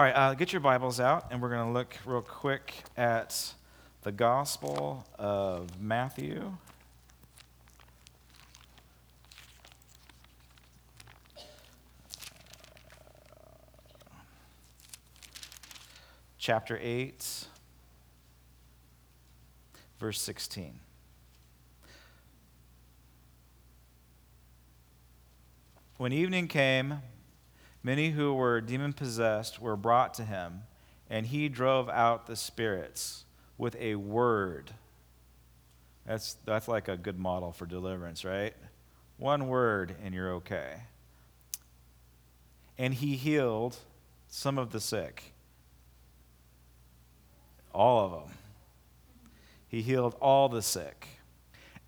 All right, uh, get your Bibles out, and we're going to look real quick at the Gospel of Matthew. Chapter 8, verse 16. When evening came, Many who were demon possessed were brought to him, and he drove out the spirits with a word. That's, that's like a good model for deliverance, right? One word, and you're okay. And he healed some of the sick. All of them. He healed all the sick.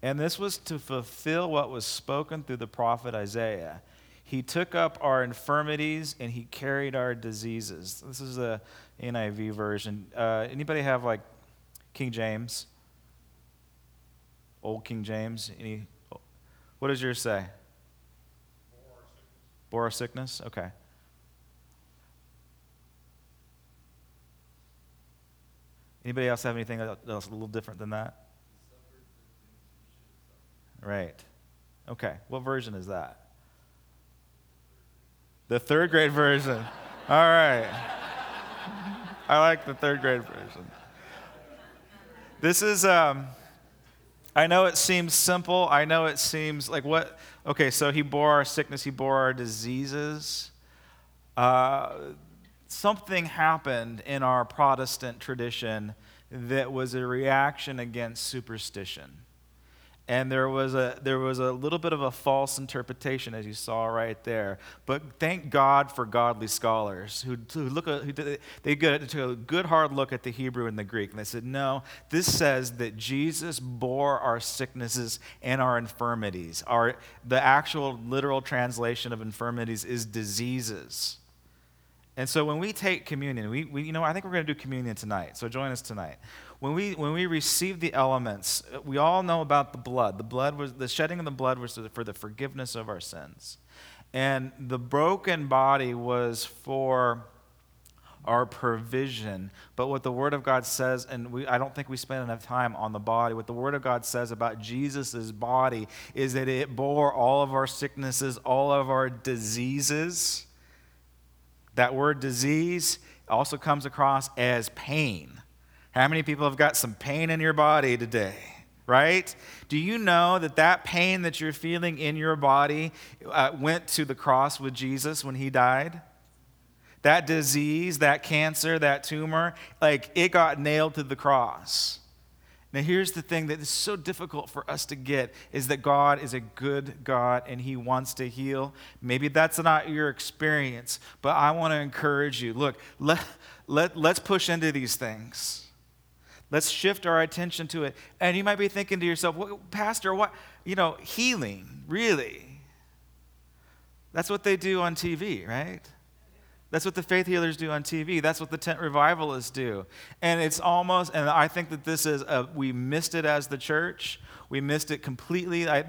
And this was to fulfill what was spoken through the prophet Isaiah. He took up our infirmities and he carried our diseases. This is the NIV version. Uh, anybody have like King James? Old King James? Any? What does yours say? Bore our sickness. Okay. Anybody else have anything else a little different than that? Right. Okay. What version is that? The third grade version. All right. I like the third grade version. This is, um, I know it seems simple. I know it seems like what, okay, so he bore our sickness, he bore our diseases. Uh, something happened in our Protestant tradition that was a reaction against superstition and there was a there was a little bit of a false interpretation as you saw right there. But thank god for godly scholars who, who look at who they took a good hard look at the hebrew and the greek and they said no this says that jesus bore our sicknesses and our infirmities. Our the actual literal translation of infirmities is diseases. And so when we take communion we, we you know i think we're going to do communion tonight so join us tonight when we, when we receive the elements, uh, we all know about the blood. The blood was the shedding of the blood was for the forgiveness of our sins. And the broken body was for our provision. But what the Word of God says, and we, I don't think we spend enough time on the body, what the Word of God says about Jesus' body is that it bore all of our sicknesses, all of our diseases. That word disease also comes across as pain. How many people have got some pain in your body today? Right? Do you know that that pain that you're feeling in your body uh, went to the cross with Jesus when he died? That disease, that cancer, that tumor, like it got nailed to the cross. Now, here's the thing that is so difficult for us to get is that God is a good God and He wants to heal. Maybe that's not your experience, but I want to encourage you. Look, let, let, let's push into these things. Let's shift our attention to it. And you might be thinking to yourself, well, Pastor, what, you know, healing, really? That's what they do on TV, right? That's what the faith healers do on TV. That's what the tent revivalists do. And it's almost, and I think that this is, a, we missed it as the church. We missed it completely. I,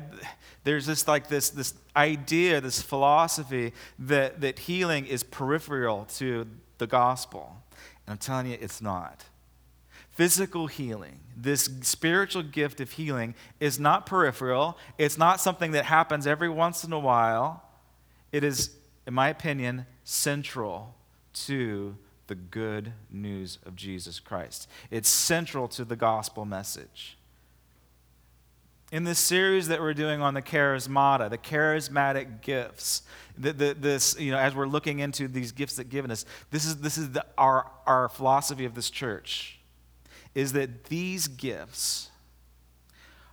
there's this like this, this idea, this philosophy that, that healing is peripheral to the gospel. And I'm telling you, it's not. Physical healing, this spiritual gift of healing, is not peripheral. It's not something that happens every once in a while. It is, in my opinion, central to the good news of Jesus Christ. It's central to the gospel message. In this series that we're doing on the charismata, the charismatic gifts, the, the, this, you know, as we're looking into these gifts that given us, this is, this is the, our, our philosophy of this church is that these gifts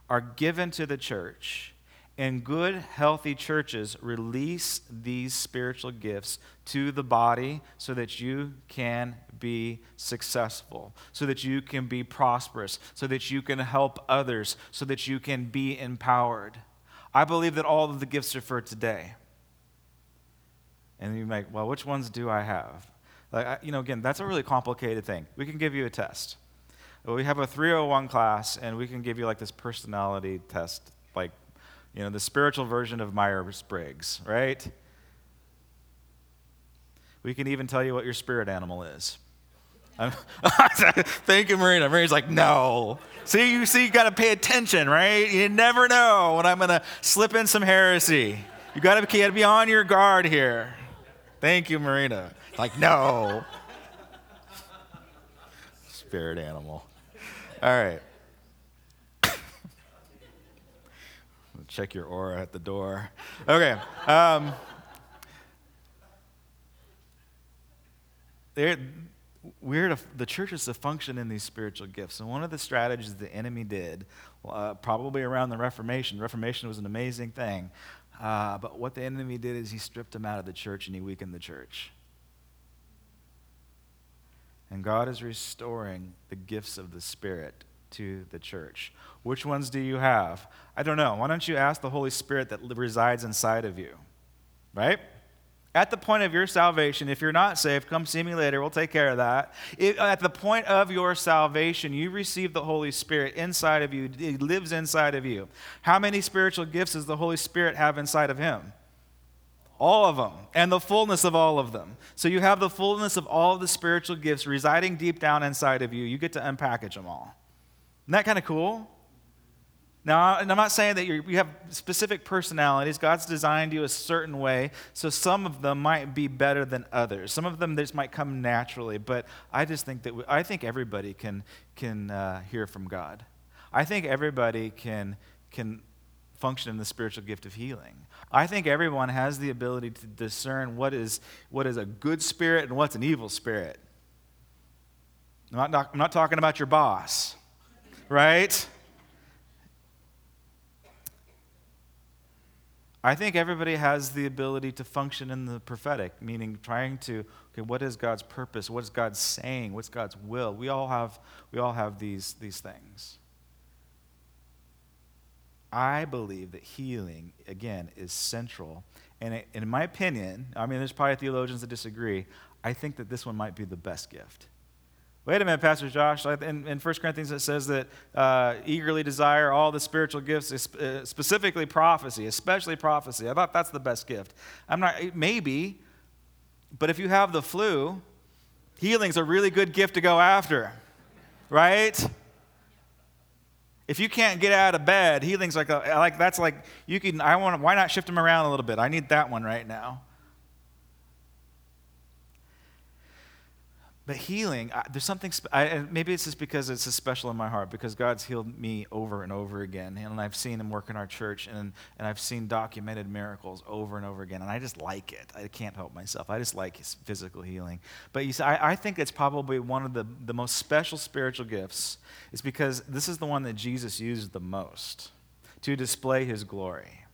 are given to the church, and good, healthy churches release these spiritual gifts to the body so that you can be successful, so that you can be prosperous, so that you can help others, so that you can be empowered. I believe that all of the gifts are for today. And you're like, well, which ones do I have? Like, you know, again, that's a really complicated thing. We can give you a test we have a 301 class and we can give you like this personality test like you know the spiritual version of myers-briggs right We can even tell you what your spirit animal is. Thank you, Marina. Marina's like, no. See, you see, you got to pay attention, right? You never know when I'm going to slip in some heresy. You got to be on your guard here. Thank you, Marina. Like, no. Spirit animal. All right. Check your aura at the door. Okay. Um, we're to, the church is to function in these spiritual gifts. And one of the strategies the enemy did, uh, probably around the Reformation, Reformation was an amazing thing. Uh, but what the enemy did is he stripped them out of the church and he weakened the church. And God is restoring the gifts of the Spirit to the church. Which ones do you have? I don't know. Why don't you ask the Holy Spirit that resides inside of you? Right? At the point of your salvation, if you're not saved, come see me later. We'll take care of that. If, uh, at the point of your salvation, you receive the Holy Spirit inside of you. He lives inside of you. How many spiritual gifts does the Holy Spirit have inside of him? All of them, and the fullness of all of them. So you have the fullness of all of the spiritual gifts residing deep down inside of you. You get to unpackage them all. Isn't that kind of cool? Now, and I'm not saying that you have specific personalities. God's designed you a certain way, so some of them might be better than others. Some of them just might come naturally, but I just think that we, I think everybody can can uh, hear from God. I think everybody can can function in the spiritual gift of healing. I think everyone has the ability to discern what is what is a good spirit and what's an evil spirit. I'm not, I'm not talking about your boss, right? I think everybody has the ability to function in the prophetic, meaning trying to, okay, what is God's purpose? What is God saying? What's God's will? We all have, we all have these, these things. I believe that healing, again, is central. And in my opinion, I mean, there's probably theologians that disagree. I think that this one might be the best gift. Wait a minute, Pastor Josh. In, in 1 Corinthians, it says that uh, eagerly desire all the spiritual gifts, uh, specifically prophecy, especially prophecy. I thought that's the best gift. I'm not, maybe, but if you have the flu, healing's a really good gift to go after, right? If you can't get out of bed, healing's like, a, like that's like, you can, I want, why not shift them around a little bit? I need that one right now. But healing, I, there's something, I, maybe it's just because it's special in my heart, because God's healed me over and over again. And I've seen Him work in our church, and, and I've seen documented miracles over and over again. And I just like it. I can't help myself. I just like His physical healing. But you see, I, I think it's probably one of the, the most special spiritual gifts, is because this is the one that Jesus used the most to display His glory.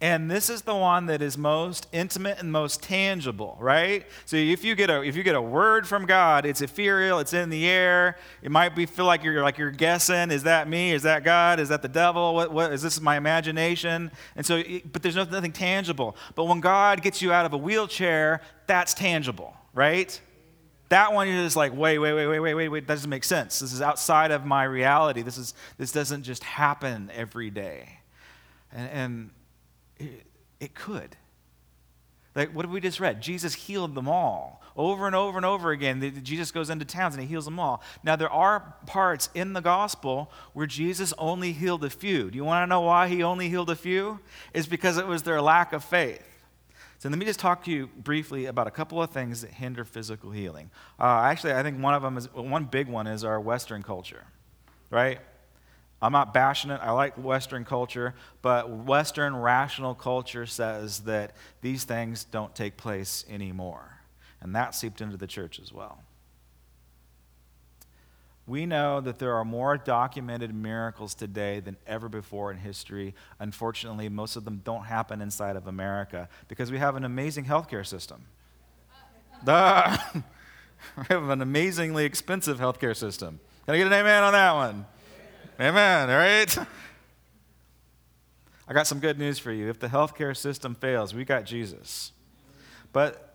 And this is the one that is most intimate and most tangible, right? So if you get a if you get a word from God, it's ethereal, it's in the air. It might be feel like you're like you're guessing, is that me? Is that God? Is that the devil? What, what is this my imagination? And so but there's nothing tangible. But when God gets you out of a wheelchair, that's tangible, right? That one just like, wait, wait, wait, wait, wait, wait, wait, that doesn't make sense. This is outside of my reality. This is this doesn't just happen every day. And, and it, could. Like, what have we just read? Jesus healed them all over and over and over again. Jesus goes into towns and he heals them all. Now, there are parts in the gospel where Jesus only healed a few. Do you want to know why he only healed a few? It's because it was their lack of faith. So, let me just talk to you briefly about a couple of things that hinder physical healing. Uh, actually, I think one of them is one big one is our Western culture, right? I'm not bashing it. I like Western culture, but Western rational culture says that these things don't take place anymore. And that seeped into the church as well. We know that there are more documented miracles today than ever before in history. Unfortunately, most of them don't happen inside of America because we have an amazing healthcare system. we have an amazingly expensive healthcare system. Can I get an amen on that one? Amen, all right? I got some good news for you. If the healthcare system fails, we got Jesus. But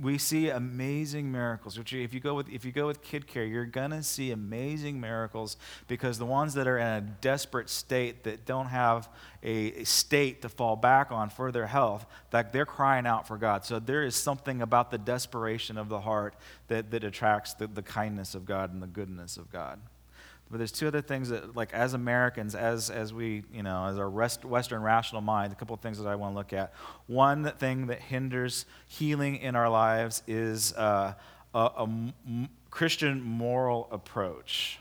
we see amazing miracles. Which if you go with if you go with kid care, you're gonna see amazing miracles because the ones that are in a desperate state that don't have a, state to fall back on for their health, that they're crying out for God. So there is something about the desperation of the heart that, that attracts the, the kindness of God and the goodness of God. But there's two other things that, like, as Americans, as, as we, you know, as our rest, Western rational mind, a couple of things that I want to look at. One thing that hinders healing in our lives is uh, a, a m- Christian moral approach.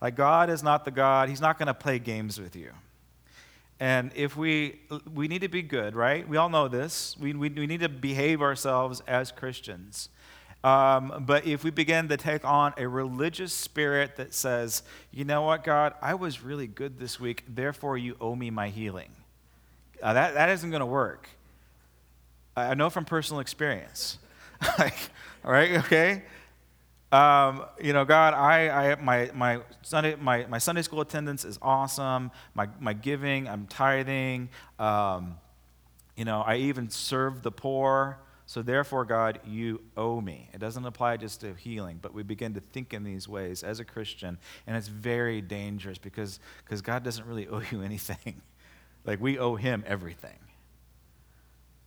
Like, God is not the God, He's not going to play games with you. And if we, we need to be good, right? We all know this. We, we, we need to behave ourselves as Christians. Um, but if we begin to take on a religious spirit that says, you know what, God, I was really good this week, therefore you owe me my healing, uh, that, that isn't going to work. I know from personal experience. like, all right, okay? Um, you know, God, I, I, my, my, Sunday, my, my Sunday school attendance is awesome. My, my giving, I'm tithing. Um, you know, I even serve the poor. So therefore, God, you owe me. It doesn't apply just to healing, but we begin to think in these ways as a Christian, and it's very dangerous because because God doesn't really owe you anything. like we owe Him everything.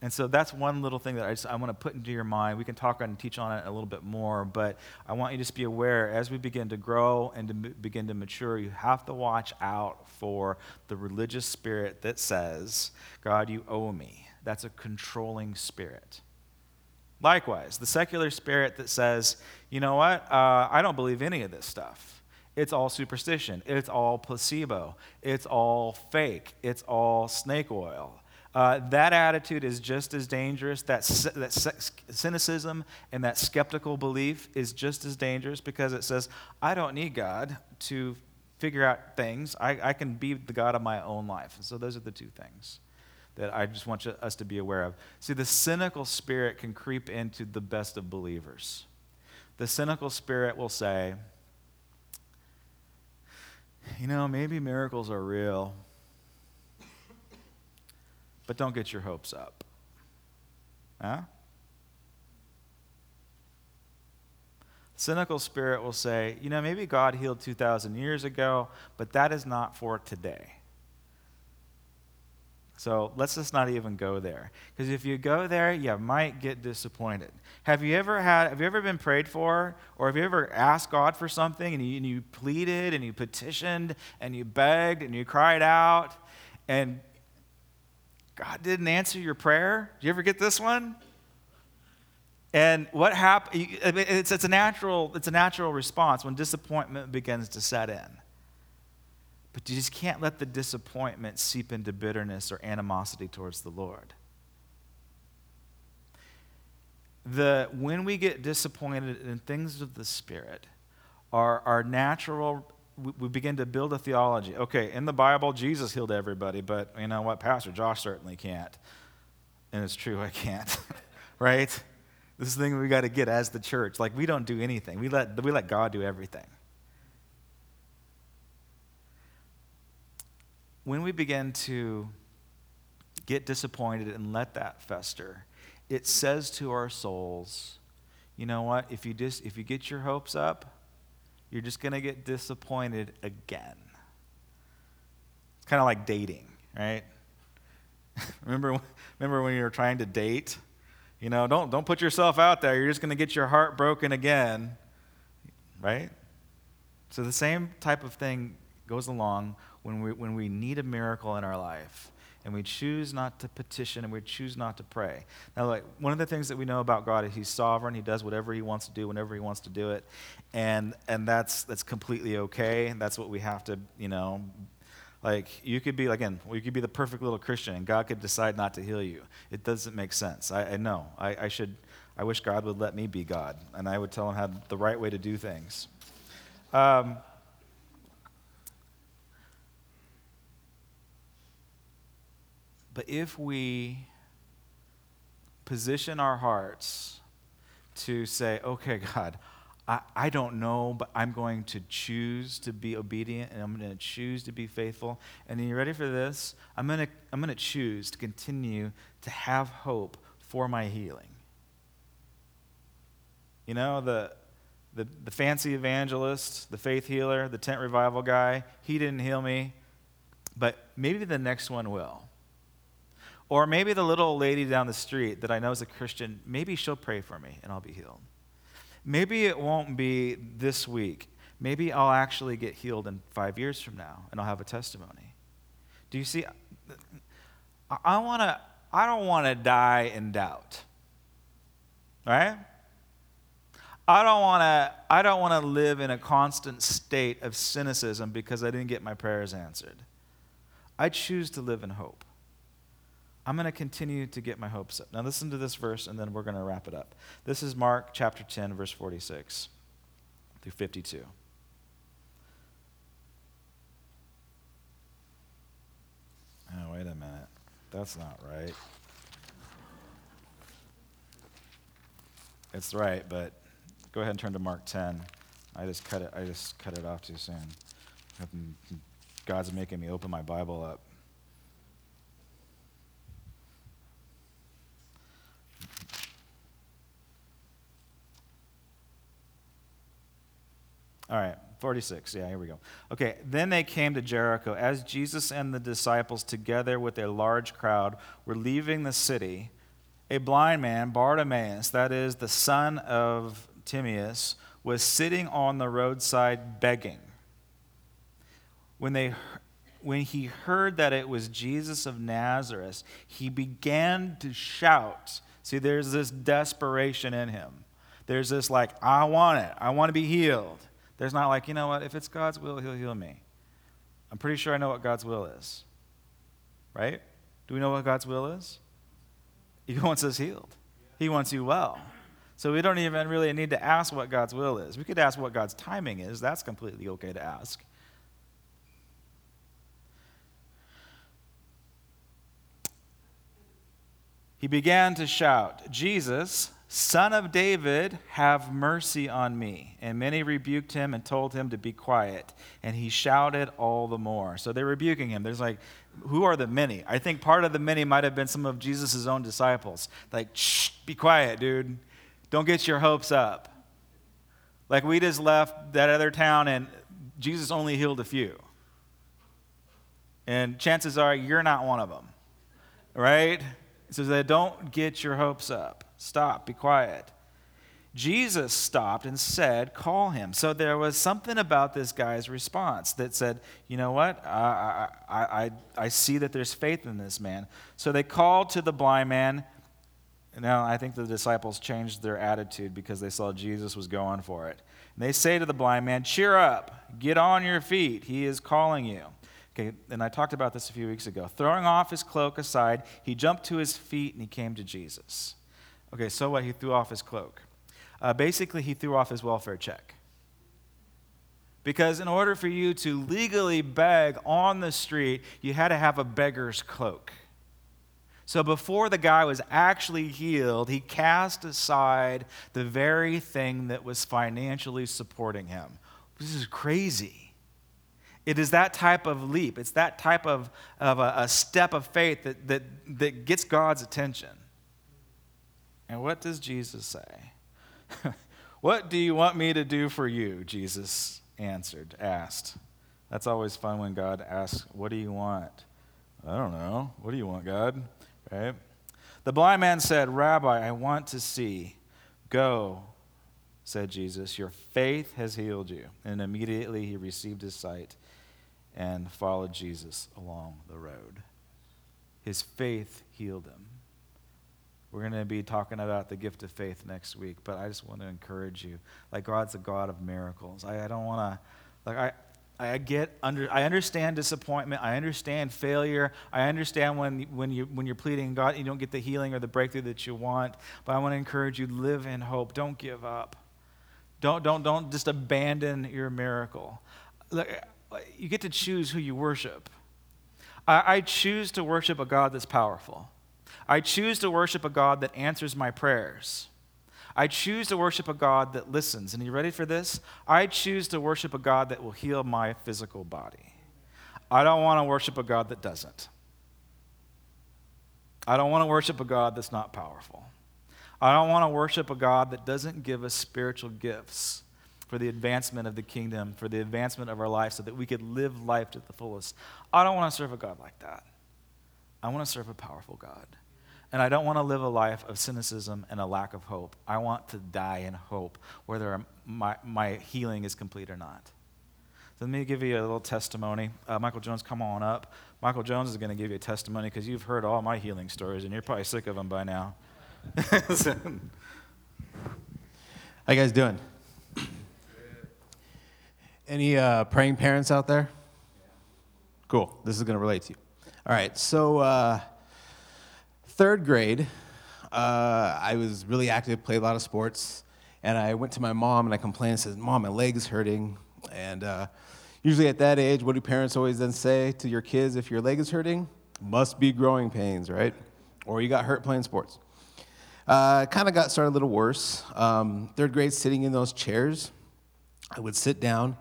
And so that's one little thing that I, just, I want to put into your mind. We can talk on and teach on it a little bit more, but I want you to just be aware as we begin to grow and to m- begin to mature, you have to watch out for the religious spirit that says, God, you owe me. That's a controlling spirit. Likewise, the secular spirit that says, you know what, uh, I don't believe any of this stuff. It's all superstition. It's all placebo. It's all fake. It's all snake oil. Uh, that attitude is just as dangerous. That, that cynicism and that skeptical belief is just as dangerous because it says, I don't need God to figure out things. I, I can be the God of my own life. And so those are the two things that I just want you, us to be aware of. See, the cynical spirit can creep into the best of believers. The cynical spirit will say, you know, maybe miracles are real, but don't get your hopes up. Huh? Cynical spirit will say, you know, maybe God healed 2,000 years ago, but that is not for today. So let's just not even go there. Because if you go there, you might get disappointed. Have you ever had, have you ever been prayed for? Or have you ever asked God for something and you, and you pleaded and you petitioned and you begged and you cried out and God didn't answer your prayer? Do you ever get this one? And what happened? It's, it's, a natural, it's a natural response when disappointment begins to set in. But you just can't let the disappointment seep into bitterness or animosity towards the Lord. The, when we get disappointed in things of the Spirit, our, our natural, we, we begin to build a theology. Okay, in the Bible, Jesus healed everybody, but you know what? Pastor Josh certainly can't. And it's true, I can't. right? This is the thing we got to get as the church. Like, we don't do anything, we let, we let God do everything. When we begin to get disappointed and let that fester, it says to our souls, you know what? If you just if you get your hopes up, you're just going to get disappointed again. It's kind of like dating, right? remember remember when you were trying to date? You know, don't don't put yourself out there. You're just going to get your heart broken again. Right? So the same type of thing goes along when we, when we need a miracle in our life and we choose not to petition and we choose not to pray. Now, like one of the things that we know about God is He's sovereign. He does whatever He wants to do whenever He wants to do it, and and that's that's completely okay. That's what we have to, you know. Like you could be again, you could be the perfect little Christian, and God could decide not to heal you. It doesn't make sense. I, I know. I, I should. I wish God would let me be God, and I would tell Him how the right way to do things. Um, But if we position our hearts to say, okay, God, I, I don't know, but I'm going to choose to be obedient and I'm going to choose to be faithful. And are you ready for this? I'm going to, I'm going to choose to continue to have hope for my healing. You know, the, the, the fancy evangelist, the faith healer, the tent revival guy, he didn't heal me, but maybe the next one will. Or maybe the little lady down the street that I know is a Christian, maybe she'll pray for me and I'll be healed. Maybe it won't be this week. Maybe I'll actually get healed in five years from now and I'll have a testimony. Do you see? I, want to. I don't want to die in doubt. Right? I don't want to I don't want to live in a constant state of cynicism because I didn't get my prayers answered. I choose to live in hope. I'm going to continue to get my hopes up. Now, listen to this verse, and then we're going to wrap it up. This is Mark chapter 10, verse 46 through 52. Oh, wait a minute. That's not right. It's right, but go ahead and turn to Mark 10. I just cut it. I just cut it off too soon. God's making me open my Bible up. All right, 46. Yeah, here we go. Okay, then they came to Jericho. As Jesus and the disciples, together with a large crowd, were leaving the city, a blind man, Bartimaeus, that is the son of Timaeus, was sitting on the roadside begging. When, they, when he heard that it was Jesus of Nazareth, he began to shout. See, there's this desperation in him. There's this, like, I want it, I want to be healed. There's not like, you know what, if it's God's will, He'll heal me. I'm pretty sure I know what God's will is. Right? Do we know what God's will is? He wants us healed, He wants you well. So we don't even really need to ask what God's will is. We could ask what God's timing is. That's completely okay to ask. He began to shout, Jesus, Son of David, have mercy on me. And many rebuked him and told him to be quiet. And he shouted all the more. So they're rebuking him. There's like, who are the many? I think part of the many might have been some of Jesus' own disciples. Like, shh, be quiet, dude. Don't get your hopes up. Like, we just left that other town and Jesus only healed a few. And chances are you're not one of them, right? So they don't get your hopes up. Stop, be quiet. Jesus stopped and said, Call him. So there was something about this guy's response that said, You know what? I, I, I, I see that there's faith in this man. So they called to the blind man. Now, I think the disciples changed their attitude because they saw Jesus was going for it. And they say to the blind man, Cheer up, get on your feet. He is calling you. Okay, and I talked about this a few weeks ago. Throwing off his cloak aside, he jumped to his feet and he came to Jesus. Okay, so what? He threw off his cloak. Uh, basically, he threw off his welfare check. Because in order for you to legally beg on the street, you had to have a beggar's cloak. So before the guy was actually healed, he cast aside the very thing that was financially supporting him. This is crazy. It is that type of leap, it's that type of, of a, a step of faith that, that, that gets God's attention. And what does Jesus say? what do you want me to do for you? Jesus answered, asked. That's always fun when God asks, What do you want? I don't know. What do you want, God? Right? The blind man said, Rabbi, I want to see. Go, said Jesus. Your faith has healed you. And immediately he received his sight and followed Jesus along the road. His faith healed him. We're going to be talking about the gift of faith next week, but I just want to encourage you. Like God's a God of miracles. I, I don't want to, like I, I get under, I understand disappointment. I understand failure. I understand when, when, you, when you're pleading God, you don't get the healing or the breakthrough that you want. But I want to encourage you, live in hope. Don't give up. Don't, don't, don't just abandon your miracle. Look, you get to choose who you worship. I, I choose to worship a God that's powerful. I choose to worship a God that answers my prayers. I choose to worship a God that listens. And are you ready for this? I choose to worship a God that will heal my physical body. I don't want to worship a God that doesn't. I don't want to worship a God that's not powerful. I don't want to worship a God that doesn't give us spiritual gifts for the advancement of the kingdom, for the advancement of our life, so that we could live life to the fullest. I don't want to serve a God like that. I want to serve a powerful God. And I don't want to live a life of cynicism and a lack of hope. I want to die in hope, whether my, my healing is complete or not. So let me give you a little testimony. Uh, Michael Jones, come on up. Michael Jones is going to give you a testimony because you've heard all my healing stories and you're probably sick of them by now. How you guys doing? Any uh, praying parents out there? Cool. This is going to relate to you. All right. So, uh, third grade, uh, I was really active, played a lot of sports, and I went to my mom and I complained and said, "Mom, my leg's hurting." And uh, usually at that age, what do parents always then say to your kids if your leg is hurting? Must be growing pains, right? Or you got hurt playing sports. Uh, kind of got started a little worse. Um, third grade, sitting in those chairs, I would sit down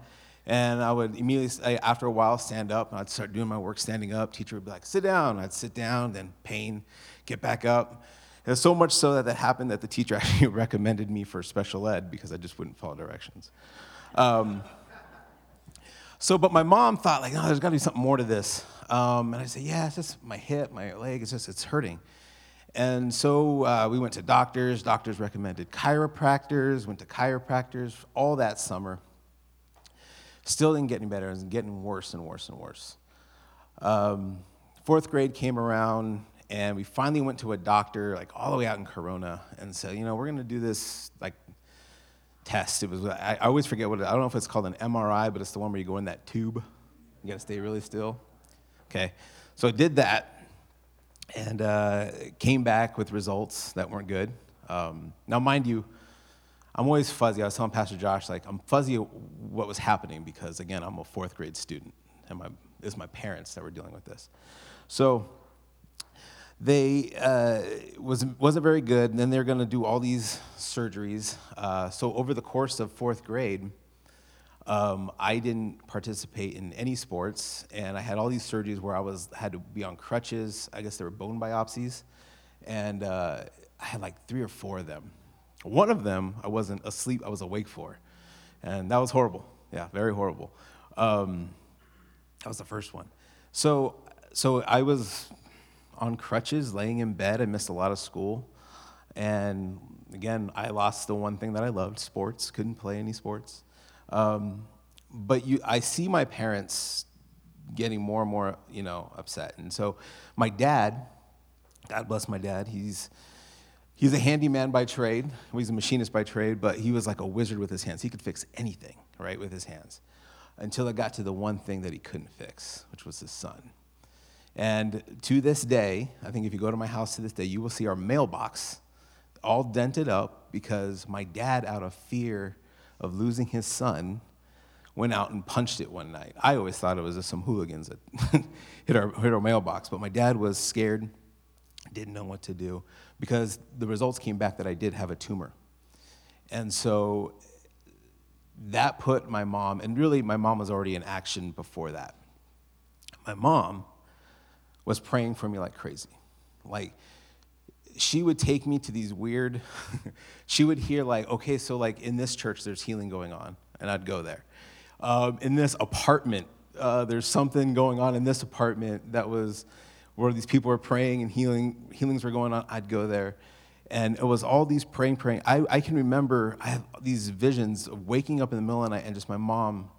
and I would immediately, after a while, stand up. I'd start doing my work standing up. Teacher would be like, sit down. I'd sit down, then pain, get back up. Was so much so that that happened that the teacher actually recommended me for special ed because I just wouldn't follow directions. Um, so, but my mom thought, like, no, there's got to be something more to this. Um, and I said, yeah, it's just my hip, my leg, it's just, it's hurting. And so uh, we went to doctors. Doctors recommended chiropractors, went to chiropractors all that summer. Still didn't get any better. It was getting worse and worse and worse. Um, fourth grade came around, and we finally went to a doctor, like all the way out in Corona, and said, you know, we're going to do this like test. It was I, always forget what it, I don't know if it's called an MRI, but it's the one where you go in that tube. You got to stay really still. Okay, so I did that and uh, came back with results that weren't good. Um, now, mind you, I'm always fuzzy. I was telling Pastor Josh, like, I'm fuzzy what was happening because, again, I'm a fourth grade student, and my, it's my parents that were dealing with this. So they uh, was, wasn't very good, and then they're going to do all these surgeries. Uh, so over the course of fourth grade, um, I didn't participate in any sports, and I had all these surgeries where I was had to be on crutches. I guess they were bone biopsies, and uh, I had like three or four of them. One of them I wasn't asleep; I was awake for, and that was horrible. Yeah, very horrible. Um, that was the first one. So, so I was on crutches, laying in bed. I missed a lot of school, and again, I lost the one thing that I loved: sports. Couldn't play any sports. Um, but you, I see my parents getting more and more, you know, upset. And so my dad, God bless my dad, he's, he's a handyman by trade. He's a machinist by trade, but he was like a wizard with his hands. He could fix anything, right, with his hands. Until it got to the one thing that he couldn't fix, which was his son. And to this day, I think if you go to my house to this day, you will see our mailbox all dented up because my dad, out of fear of losing his son, went out and punched it one night. I always thought it was just some hooligans that hit, our, hit our mailbox, but my dad was scared, didn't know what to do, because the results came back that I did have a tumor. And so that put my mom, and really my mom was already in action before that. My mom was praying for me like crazy. Like, she would take me to these weird she would hear like okay so like in this church there's healing going on and i'd go there. Um, in this apartment uh, there's something going on in this apartment that was where these people were praying and healing healings were going on. I'd go there. And it was all these praying praying. I, I can remember i have these visions of waking up in the middle of the night and just my mom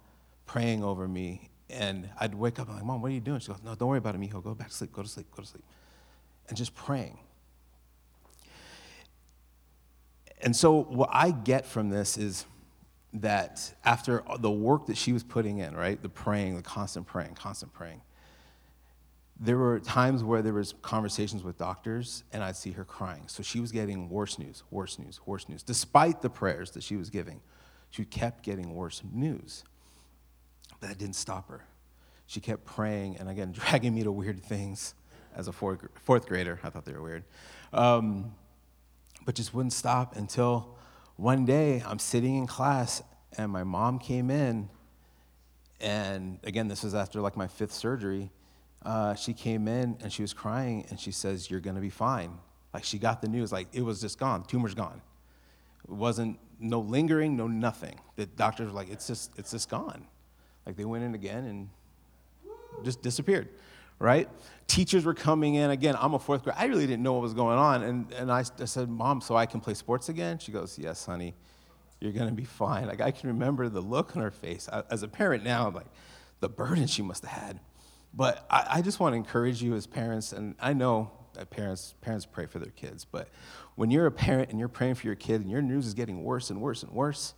praying over me and i'd wake up and I'm like mom what are you doing she goes no don't worry about it mijo go back to sleep go to sleep go to sleep and just praying and so, what I get from this is that after the work that she was putting in, right, the praying, the constant praying, constant praying, there were times where there was conversations with doctors and I'd see her crying. So she was getting worse news, worse news, worse news. Despite the prayers that she was giving, she kept getting worse news. That didn't stop her. She kept praying and again, dragging me to weird things as a fourth, fourth grader. I thought they were weird. Um, but just wouldn't stop until one day I'm sitting in class and my mom came in. And again, this was after like my fifth surgery. Uh, she came in and she was crying and she says, You're going to be fine. Like she got the news, like it was just gone, tumor's gone. It wasn't no lingering, no nothing. The doctors were like, it's just, it's just gone. Like they went in again and just disappeared, right? Teachers were coming in again. I'm a fourth grade. I really didn't know what was going on. And, and I, I said, Mom, so I can play sports again? She goes, Yes, honey, you're going to be fine. Like I can remember the look on her face. I, as a parent now, like the burden she must have had. But I, I just want to encourage you as parents, and I know that parents, parents pray for their kids, but when you're a parent and you're praying for your kid and your news is getting worse and worse and worse,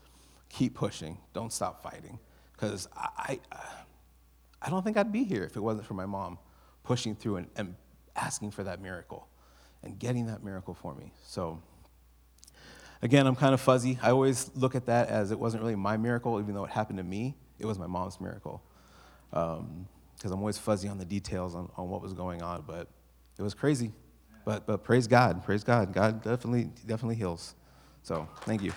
keep pushing. Don't stop fighting. Because I, I, don't think I'd be here if it wasn't for my mom pushing through and, and asking for that miracle and getting that miracle for me. So, again, I'm kind of fuzzy. I always look at that as it wasn't really my miracle, even though it happened to me. It was my mom's miracle. Because um, I'm always fuzzy on the details on, on what was going on. But it was crazy. But, but praise God. Praise God. God definitely, definitely heals. So thank you.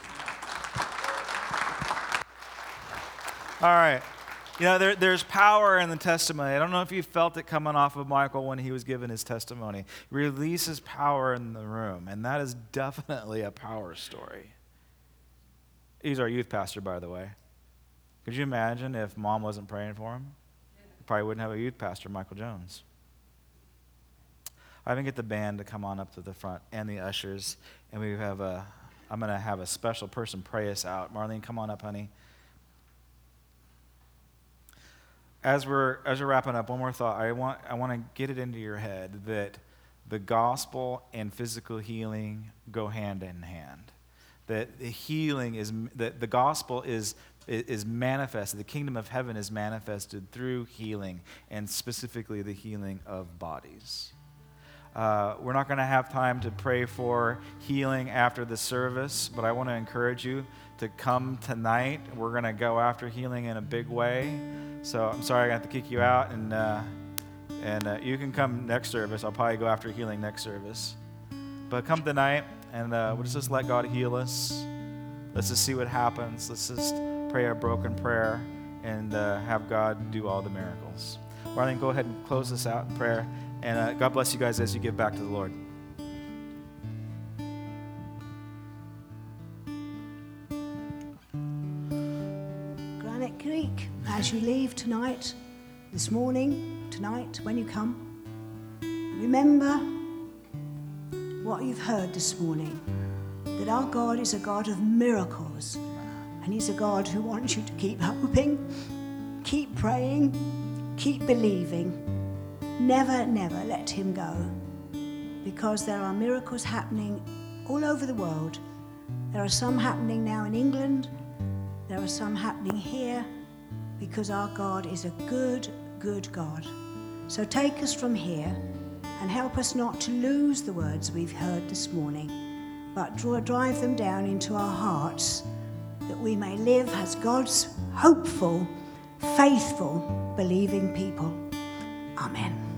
All right. You know, there, there's power in the testimony. I don't know if you felt it coming off of Michael when he was giving his testimony. Releases power in the room, and that is definitely a power story. He's our youth pastor, by the way. Could you imagine if mom wasn't praying for him? probably wouldn't have a youth pastor, Michael Jones. I even get the band to come on up to the front and the ushers, and we have a. I'm to have a special person pray us out. Marlene, come on up, honey. As we're as we're wrapping up, one more thought. I want I want to get it into your head that the gospel and physical healing go hand in hand. That the healing is that the gospel is is manifested, the kingdom of heaven is manifested through healing, and specifically the healing of bodies. Uh, we're not going to have time to pray for healing after the service, but I want to encourage you to come tonight. We're going to go after healing in a big way. So I'm sorry I have to kick you out, and uh, and uh, you can come next service. I'll probably go after healing next service, but come tonight, and uh, we'll just let God heal us. Let's just see what happens. Let's just pray a broken prayer and uh, have God do all the miracles. Marlene, go ahead and close this out in prayer. And uh, God bless you guys as you give back to the Lord. Creek, as you leave tonight, this morning, tonight, when you come, remember what you've heard this morning that our God is a God of miracles and He's a God who wants you to keep hoping, keep praying, keep believing. Never, never let Him go. Because there are miracles happening all over the world. There are some happening now in England, there are some happening here, because our God is a good, good God. So take us from here and help us not to lose the words we've heard this morning, but draw, drive them down into our hearts that we may live as God's hopeful, faithful, believing people. Amen.